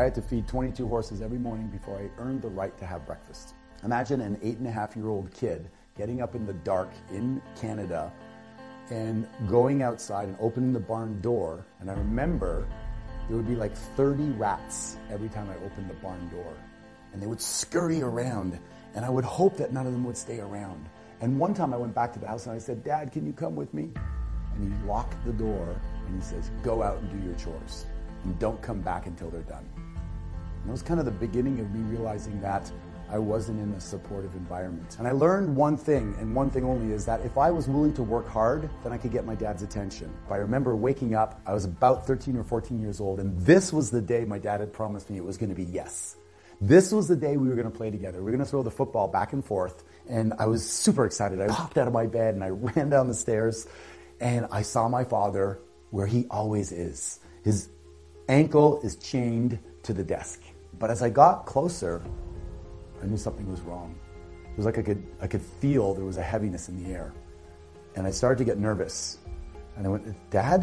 I had to feed 22 horses every morning before I earned the right to have breakfast. Imagine an eight and a half year old kid getting up in the dark in Canada and going outside and opening the barn door. And I remember there would be like 30 rats every time I opened the barn door. And they would scurry around. And I would hope that none of them would stay around. And one time I went back to the house and I said, Dad, can you come with me? And he locked the door and he says, Go out and do your chores. And don't come back until they're done. It was kind of the beginning of me realizing that I wasn't in a supportive environment. And I learned one thing, and one thing only, is that if I was willing to work hard, then I could get my dad's attention. I remember waking up, I was about 13 or 14 years old, and this was the day my dad had promised me it was going to be yes. This was the day we were going to play together. We were going to throw the football back and forth, and I was super excited. I popped out of my bed and I ran down the stairs, and I saw my father where he always is. His ankle is chained to the desk. But as I got closer, I knew something was wrong. It was like I could, I could feel there was a heaviness in the air. And I started to get nervous. And I went, Dad?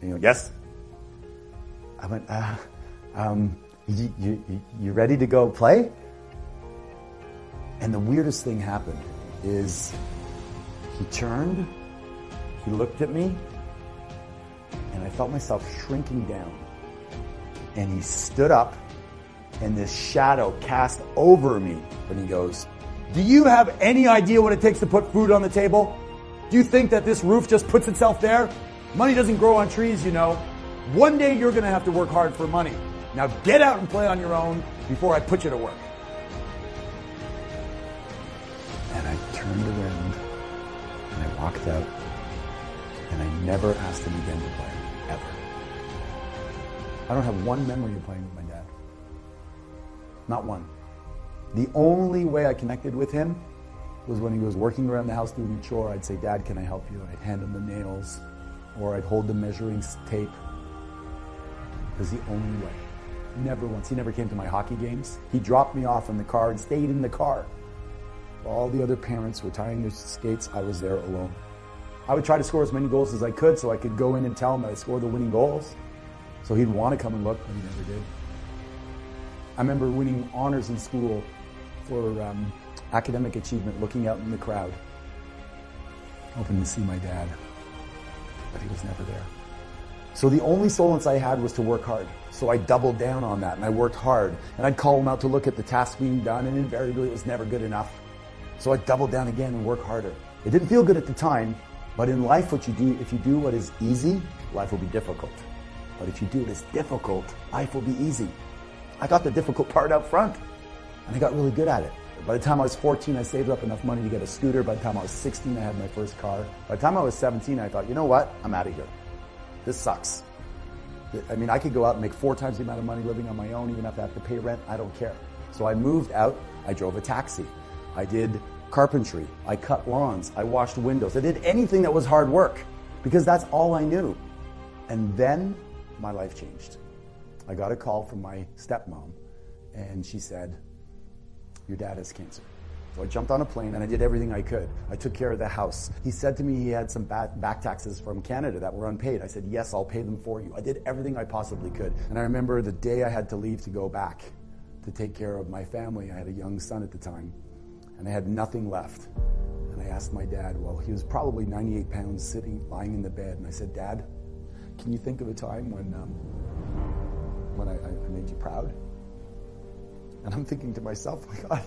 And he went, Yes. I went, uh, um, you, you, you ready to go play? And the weirdest thing happened is he turned, he looked at me, and I felt myself shrinking down. And he stood up and this shadow cast over me. And he goes, Do you have any idea what it takes to put food on the table? Do you think that this roof just puts itself there? Money doesn't grow on trees, you know. One day you're going to have to work hard for money. Now get out and play on your own before I put you to work. And I turned around and I walked out and I never asked him again to play, ever. I don't have one memory of playing with my. Not one. The only way I connected with him was when he was working around the house doing a chore. I'd say, Dad, can I help you? I'd hand him the nails, or I'd hold the measuring tape. It was the only way. Never once. He never came to my hockey games. He dropped me off in the car and stayed in the car. All the other parents were tying their skates. I was there alone. I would try to score as many goals as I could so I could go in and tell him that I scored the winning goals. So he'd want to come and look, but he never did. I remember winning honors in school for um, academic achievement, looking out in the crowd, hoping to see my dad. But he was never there. So the only solace I had was to work hard. So I doubled down on that and I worked hard. And I'd call him out to look at the task being done, and invariably it was never good enough. So I doubled down again and worked harder. It didn't feel good at the time, but in life, what you do, if you do what is easy, life will be difficult. But if you do what is difficult, life will be easy. I got the difficult part out front, and I got really good at it. By the time I was 14, I saved up enough money to get a scooter. By the time I was 16, I had my first car. By the time I was 17, I thought, you know what? I'm out of here. This sucks. I mean, I could go out and make four times the amount of money living on my own, even if I have to pay rent. I don't care. So I moved out. I drove a taxi. I did carpentry. I cut lawns. I washed windows. I did anything that was hard work because that's all I knew. And then my life changed. I got a call from my stepmom, and she said, Your dad has cancer. So I jumped on a plane and I did everything I could. I took care of the house. He said to me he had some back taxes from Canada that were unpaid. I said, Yes, I'll pay them for you. I did everything I possibly could. And I remember the day I had to leave to go back to take care of my family. I had a young son at the time, and I had nothing left. And I asked my dad, well, he was probably 98 pounds sitting, lying in the bed. And I said, Dad, can you think of a time when um, when I, I made you proud? And I'm thinking to myself, my God,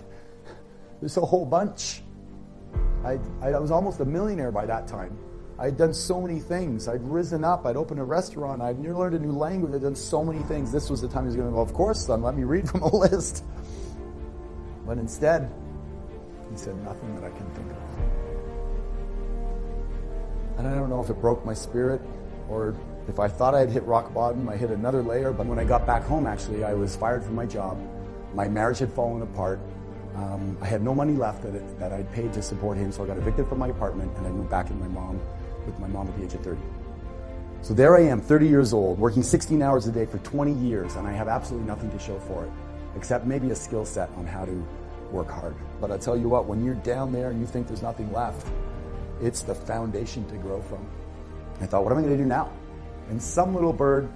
there's a whole bunch. I, I was almost a millionaire by that time. I'd done so many things. I'd risen up. I'd opened a restaurant. I'd learned a new language. I'd done so many things. This was the time he was going to go, Of course, son, let me read from a list. But instead, he said nothing that I can think of. And I don't know if it broke my spirit or if I thought I had hit rock bottom, I hit another layer. But when I got back home, actually, I was fired from my job. My marriage had fallen apart. Um, I had no money left that, that I'd paid to support him, so I got evicted from my apartment and I moved back with my mom, with my mom at the age of 30. So there I am, 30 years old, working 16 hours a day for 20 years, and I have absolutely nothing to show for it, except maybe a skill set on how to work hard. But I tell you what, when you're down there and you think there's nothing left, it's the foundation to grow from. I thought, what am I going to do now? And some little bird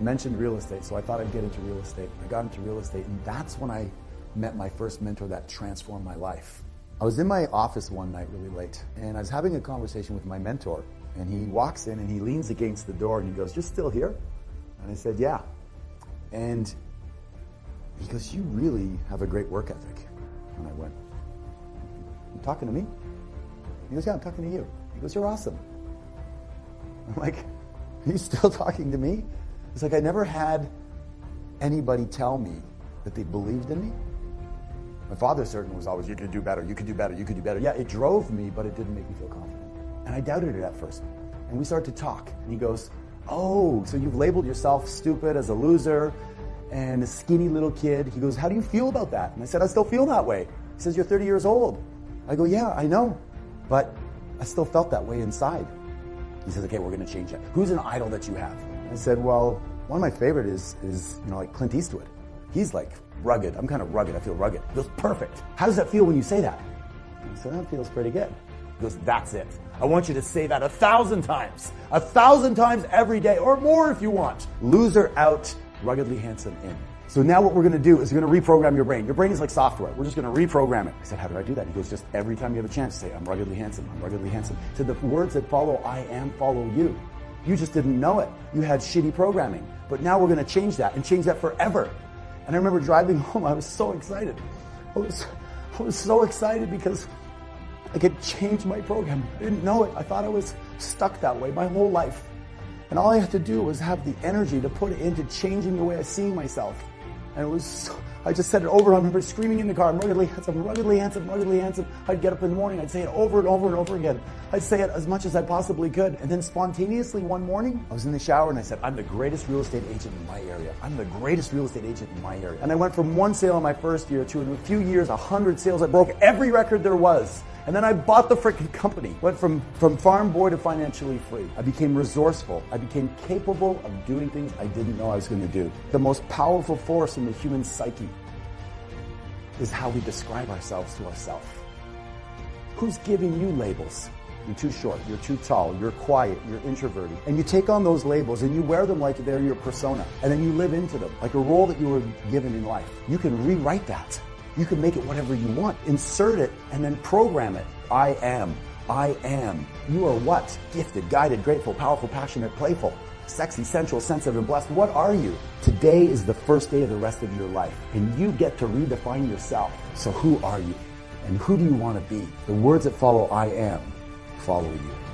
mentioned real estate, so I thought I'd get into real estate. I got into real estate, and that's when I met my first mentor that transformed my life. I was in my office one night really late, and I was having a conversation with my mentor, and he walks in and he leans against the door and he goes, You're still here? And I said, Yeah. And he goes, You really have a great work ethic. And I went, You talking to me? He goes, Yeah, I'm talking to you. He goes, You're awesome. I'm like, Are you still talking to me? It's like I never had anybody tell me that they believed in me. My father certainly was always, you could do better, you could do better, you could do better. Yeah, it drove me, but it didn't make me feel confident. And I doubted it at first. And we started to talk. And he goes, Oh, so you've labeled yourself stupid as a loser and a skinny little kid. He goes, How do you feel about that? And I said, I still feel that way. He says, You're 30 years old. I go, Yeah, I know. But I still felt that way inside. He says, Okay, we're going to change that. Who's an idol that you have? I said, Well, one of my favorite is, is you know, like Clint Eastwood. He's like rugged. I'm kind of rugged. I feel rugged. He goes, Perfect. How does that feel when you say that? I said, That feels pretty good. He goes, That's it. I want you to say that a thousand times, a thousand times every day, or more if you want. Loser out, ruggedly handsome in. So now what we're going to do is we're going to reprogram your brain. Your brain is like software. We're just going to reprogram it. I said, how do I do that? He goes, just every time you have a chance, say, I'm ruggedly handsome. I'm ruggedly handsome. So the words that follow I am follow you. You just didn't know it. You had shitty programming. But now we're going to change that and change that forever. And I remember driving home. I was so excited. I was, I was so excited because I could change my program. I didn't know it. I thought I was stuck that way my whole life. And all I had to do was have the energy to put it into changing the way I see myself. And it was, so, I just said it over. I remember screaming in the car, I'm ruggedly handsome, ruggedly handsome, ruggedly handsome. I'd get up in the morning, I'd say it over and over and over again. I'd say it as much as I possibly could. And then spontaneously one morning, I was in the shower and I said, I'm the greatest real estate agent in my area. I'm the greatest real estate agent in my area. And I went from one sale in my first year to in a few years, a hundred sales. I broke every record there was. And then I bought the freaking company. Went from, from farm boy to financially free. I became resourceful. I became capable of doing things I didn't know I was going to do. The most powerful force in the human psyche is how we describe ourselves to ourselves. Who's giving you labels? You're too short, you're too tall, you're quiet, you're introverted. And you take on those labels and you wear them like they're your persona. And then you live into them, like a role that you were given in life. You can rewrite that. You can make it whatever you want. Insert it and then program it. I am. I am. You are what? Gifted, guided, grateful, powerful, passionate, playful, sexy, sensual, sensitive, and blessed. What are you? Today is the first day of the rest of your life, and you get to redefine yourself. So who are you? And who do you want to be? The words that follow I am follow you.